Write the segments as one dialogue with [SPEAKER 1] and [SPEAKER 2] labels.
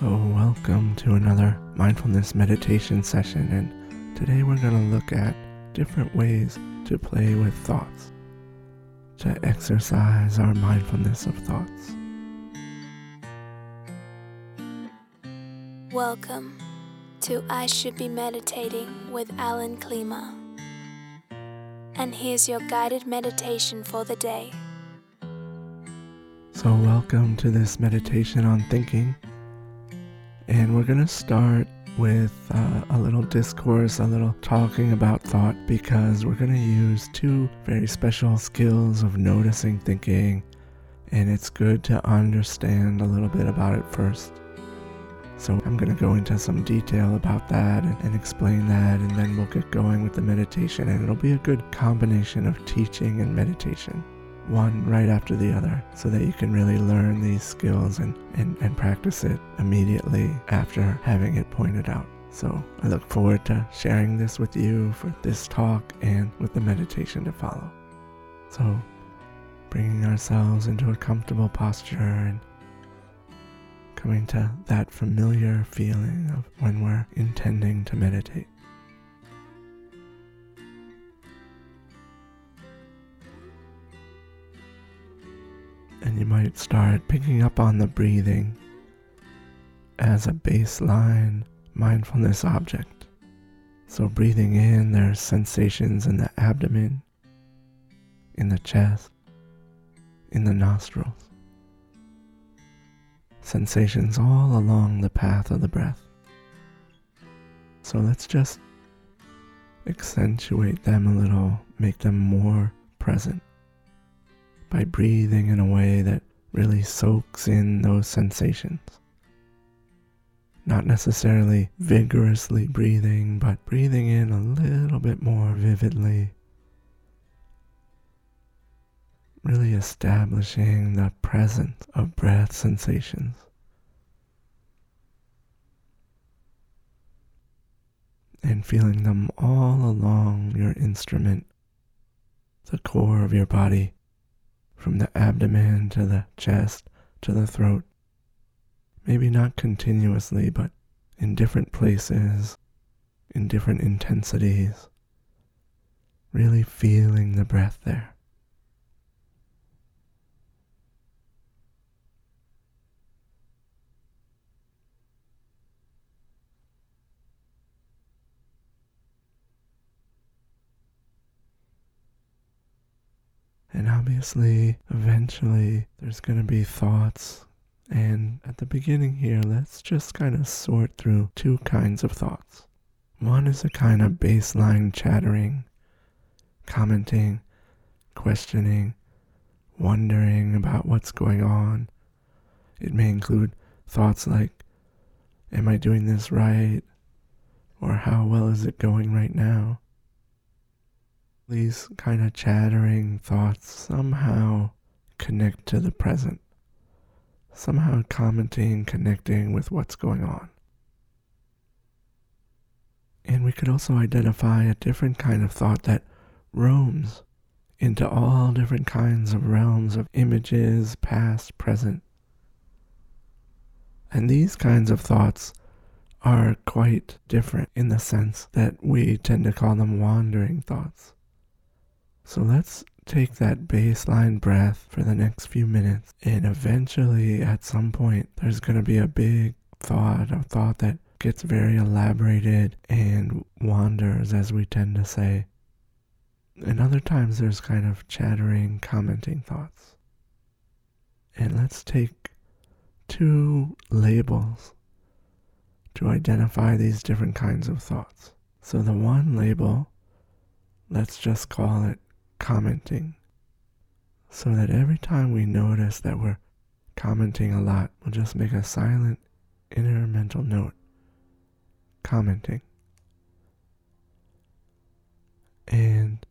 [SPEAKER 1] So, welcome to another mindfulness meditation session, and today we're going to look at different ways to play with thoughts, to exercise our mindfulness of thoughts.
[SPEAKER 2] Welcome to I Should Be Meditating with Alan Klima. And here's your guided meditation for the day.
[SPEAKER 1] So, welcome to this meditation on thinking. And we're going to start with uh, a little discourse, a little talking about thought, because we're going to use two very special skills of noticing thinking. And it's good to understand a little bit about it first. So I'm going to go into some detail about that and, and, explain that, and then we'll get going with the meditation. And it'll be a good combination of teaching and meditation one right after the other so that you can really learn these skills and, and, and practice it immediately after having it pointed out. So I look forward to sharing this with you for this talk and with the meditation to follow. So bringing ourselves into a comfortable posture and coming to that familiar feeling of when we're intending to meditate. You might start picking up on the breathing as a baseline mindfulness object. So, breathing in, there's sensations in the abdomen, in the chest, in the nostrils. Sensations all along the path of the breath. So, let's just accentuate them a little, make them more present by breathing in a way that really soaks in those sensations. Not necessarily vigorously breathing, but breathing in a little bit more vividly. Really establishing the presence of breath sensations. And feeling them all along your instrument, the core of your body from the abdomen to the chest to the throat. Maybe not continuously, but in different places, in different intensities. Really feeling the breath there. And obviously, eventually, there's going to be thoughts. And at the beginning here, let's just kind of sort through two kinds of thoughts. One is a kind of baseline chattering, commenting, questioning, wondering about what's going on. It may include thoughts like, Am I doing this right? Or how well is it going right now? These kind of chattering thoughts somehow connect to the present, somehow commenting, connecting with what's going on. And we could also identify a different kind of thought that roams into all different kinds of realms of images, past, present. And these kinds of thoughts are quite different in the sense that we tend to call them wandering thoughts. So let's take that baseline breath for the next few minutes. And eventually, at some point, there's going to be a big thought, a thought that gets very elaborated and wanders, as we tend to say. And other times, there's kind of chattering, commenting thoughts. And let's take two labels to identify these different kinds of thoughts. So, the one label, let's just call it commenting so that every time we notice that we're commenting a lot, we'll just make a silent inner mental note commenting. And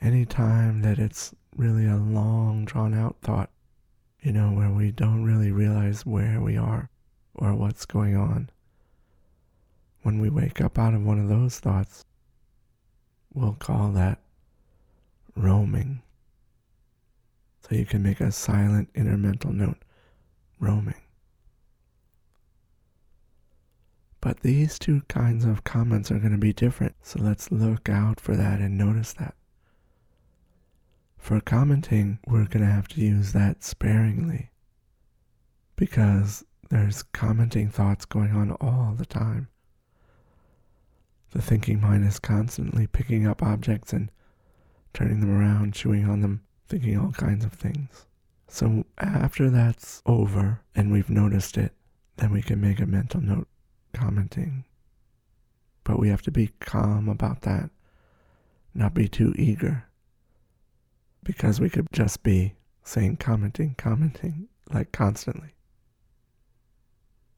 [SPEAKER 1] any time that it's really a long drawn out thought, you know, where we don't really realize where we are or what's going on, when we wake up out of one of those thoughts, we'll call that roaming. So you can make a silent inner mental note roaming. But these two kinds of comments are going to be different. So let's look out for that and notice that. For commenting, we're going to have to use that sparingly because there's commenting thoughts going on all the time. The thinking mind is constantly picking up objects and turning them around, chewing on them, thinking all kinds of things. So after that's over and we've noticed it, then we can make a mental note commenting. But we have to be calm about that, not be too eager. Because we could just be saying commenting, commenting, like constantly.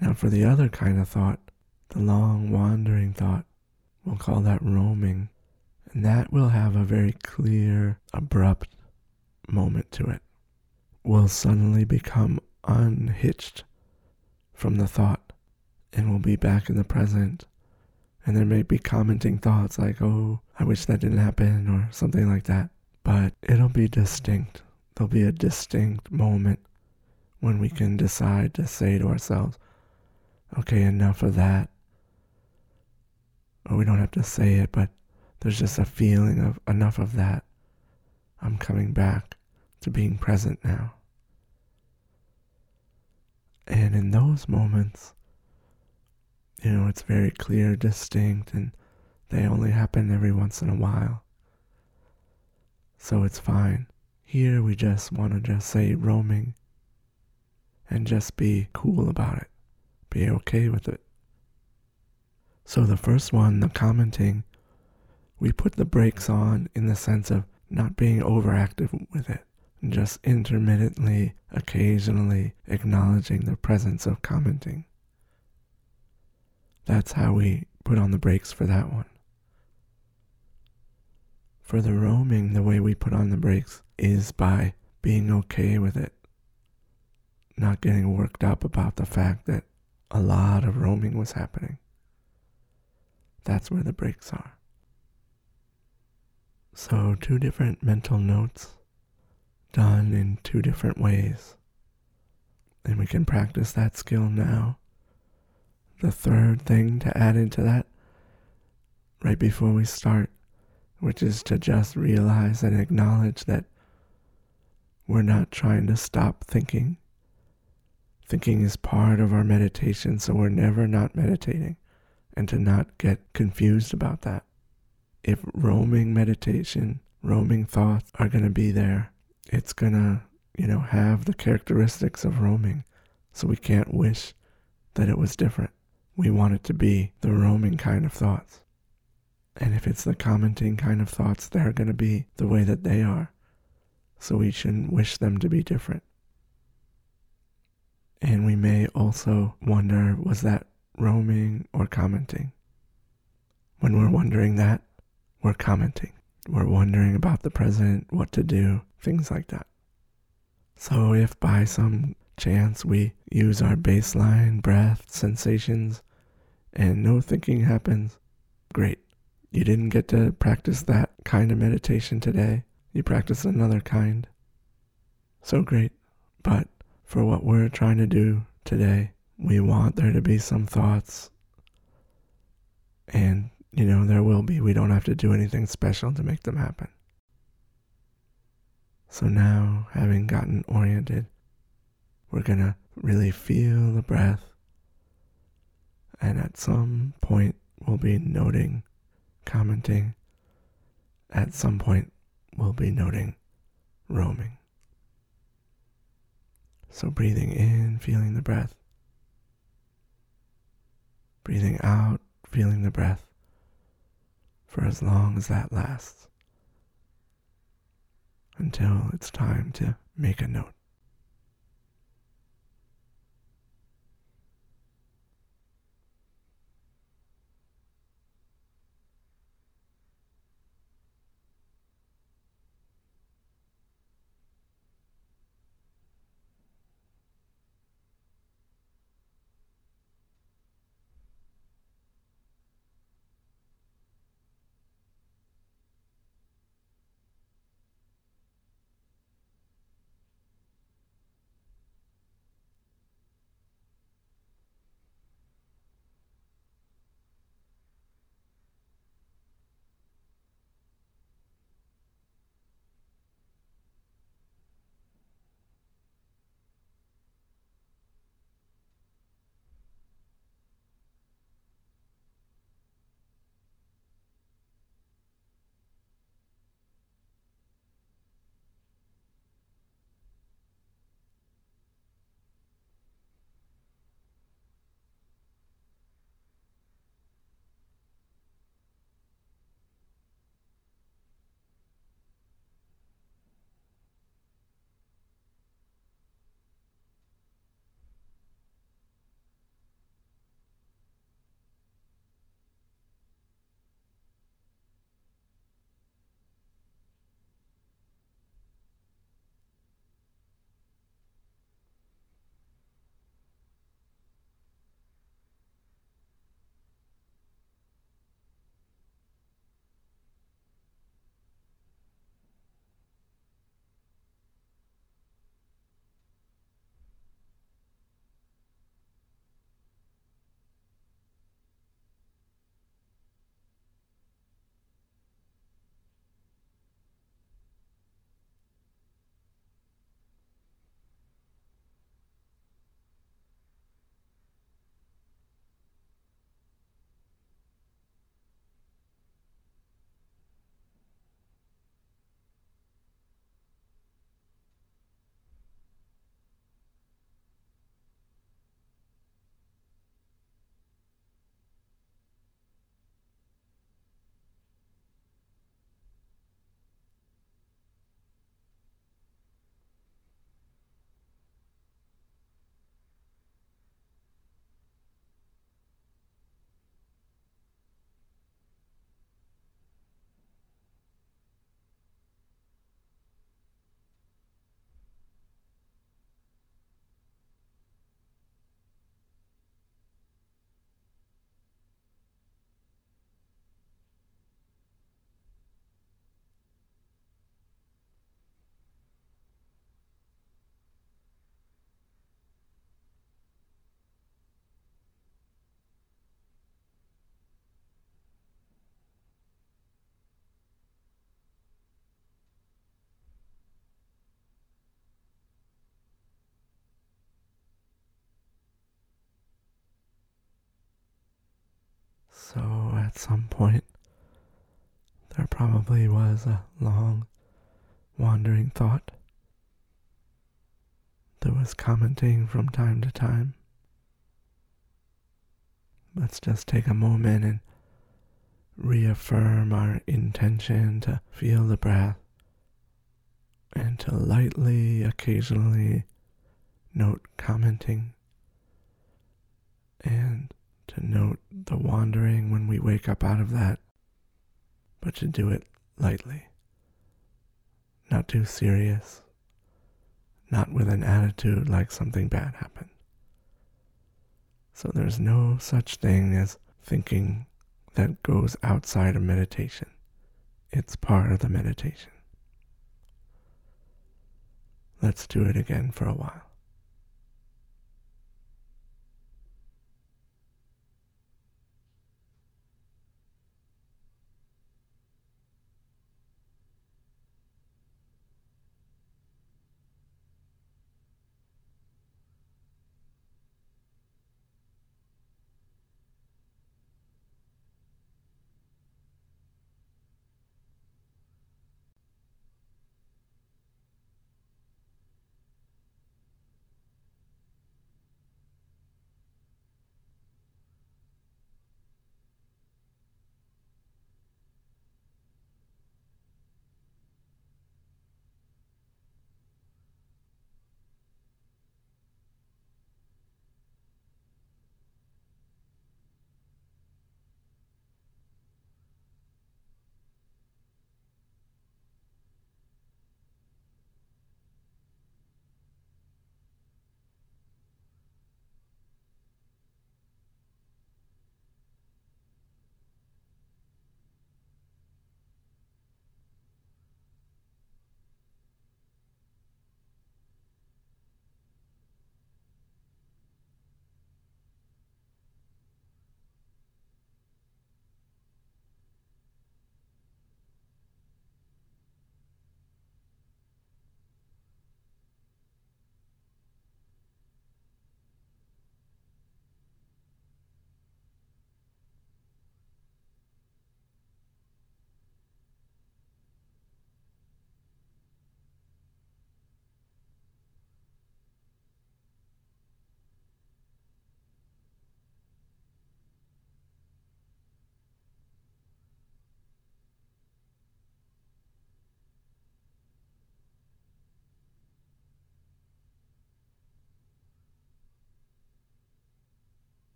[SPEAKER 1] Now, for the other kind of thought, the long wandering thought, we'll call that roaming. And that will have a very clear, abrupt moment to it. Will suddenly become unhitched from the thought and will be back in the present. And there may be commenting thoughts like, oh, I wish that didn't happen or something like that. But it'll be distinct. There'll be a distinct moment when we can decide to say to ourselves, okay, enough of that. Or we don't have to say it, but there's just a feeling of enough of that. I'm coming back to being present now. And in those moments, you know, it's very clear, distinct, and they only happen every once in a while. So it's fine. Here we just want to just say roaming and just be cool about it be okay with it. So the first one, the commenting, we put the brakes on in the sense of not being overactive with it, just intermittently, occasionally acknowledging the presence of commenting. That's how we put on the brakes for that one. For the roaming, the way we put on the brakes is by being okay with it, not getting worked up about the fact that a lot of roaming was happening. That's where the brakes are. So, two different mental notes done in two different ways. And we can practice that skill now. The third thing to add into that, right before we start, which is to just realize and acknowledge that we're not trying to stop thinking. Thinking is part of our meditation, so we're never not meditating, and to not get confused about that. If roaming meditation, roaming thoughts are going to be there, it's going to, you know, have the characteristics of roaming, so we can't wish that it was different. We want it to be the roaming kind of thoughts. And if it's the commenting kind of thoughts, they're going to be the way that they are. So we shouldn't wish them to be different. And we may also wonder was that roaming or commenting? When we're wondering that, we're commenting. We're wondering about the present, what to do, things like that. So if by some chance we use our baseline breath sensations and no thinking happens, great. You didn't get to practice that kind of meditation today. You practiced another kind. So great. But for what we're trying to do today. We want there to be some thoughts. And, you know, there will be. We don't have to do anything special to make them happen. So now, having gotten oriented, we're going to really feel the breath. And at some point, we'll be noting, commenting. At some point, we'll be noting, roaming. So breathing in, feeling the breath. Breathing out, feeling the breath for as long as that lasts until it's time to make a note. So at some point, there probably was a long, wandering thought that was commenting from time to time. Let's just take a moment and reaffirm our intention to feel the breath and to lightly, occasionally note commenting and to note the wandering when we wake up out of that, but to do it lightly, not too serious, not with an attitude like something bad happened. So there's no such thing as thinking that goes outside of meditation. It's part of the meditation. Let's do it again for a while.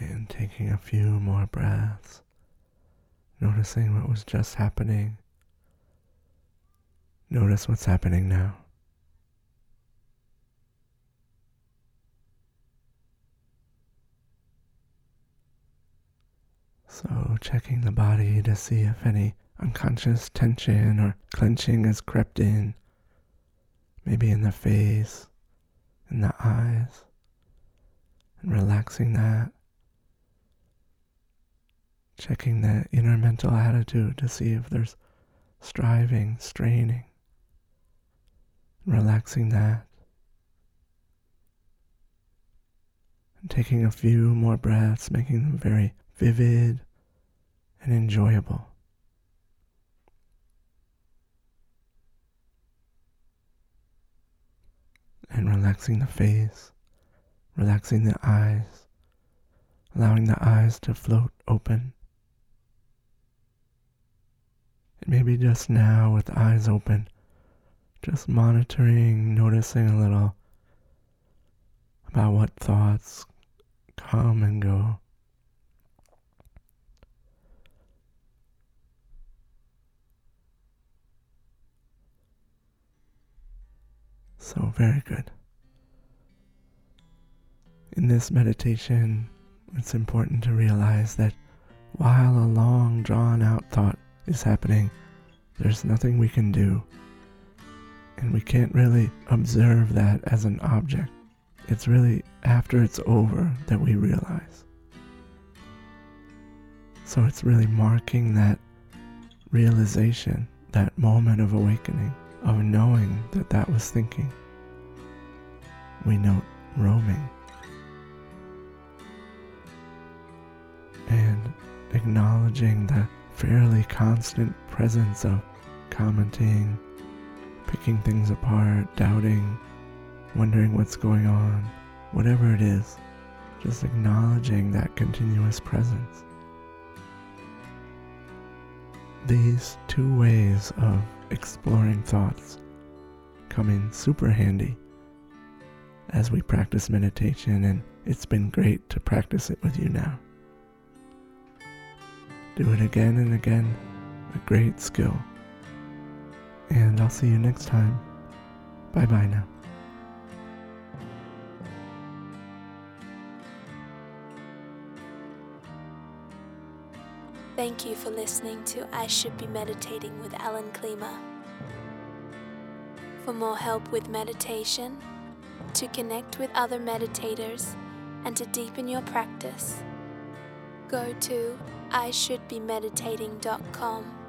[SPEAKER 1] And taking a few more breaths, noticing what was just happening. Notice what's happening now. So, checking the body to see if any unconscious tension or clenching has crept in, maybe in the face, in the eyes, and relaxing that checking that inner mental attitude to see if there's striving, straining, relaxing that. And taking a few more breaths, making them very vivid and enjoyable. And relaxing the face, relaxing the eyes, allowing the eyes to float open And maybe just now with eyes open, just monitoring, noticing a little about what thoughts come and go. So, very good. In this meditation, it's important to realize that while a long, drawn out thought is happening, there's nothing we can do. And we can't really observe that as an object. It's really after it's over that we realize. So it's really marking that realization, that moment of awakening, of knowing that that was thinking. We note roaming. And acknowledging the fairly constant presence of commenting, picking things apart, doubting, wondering what's going on, whatever it is, just acknowledging that continuous presence. These two ways of exploring thoughts come in super handy as we practice meditation, and it's been great to practice it with you now. Do it again and again, a great skill. And I'll see you next time. Bye bye now.
[SPEAKER 2] Thank you for listening to I Should Be Meditating with Alan Klima. For more help with meditation, to connect with other meditators, and to deepen your practice, go to ishouldbemeditating.com.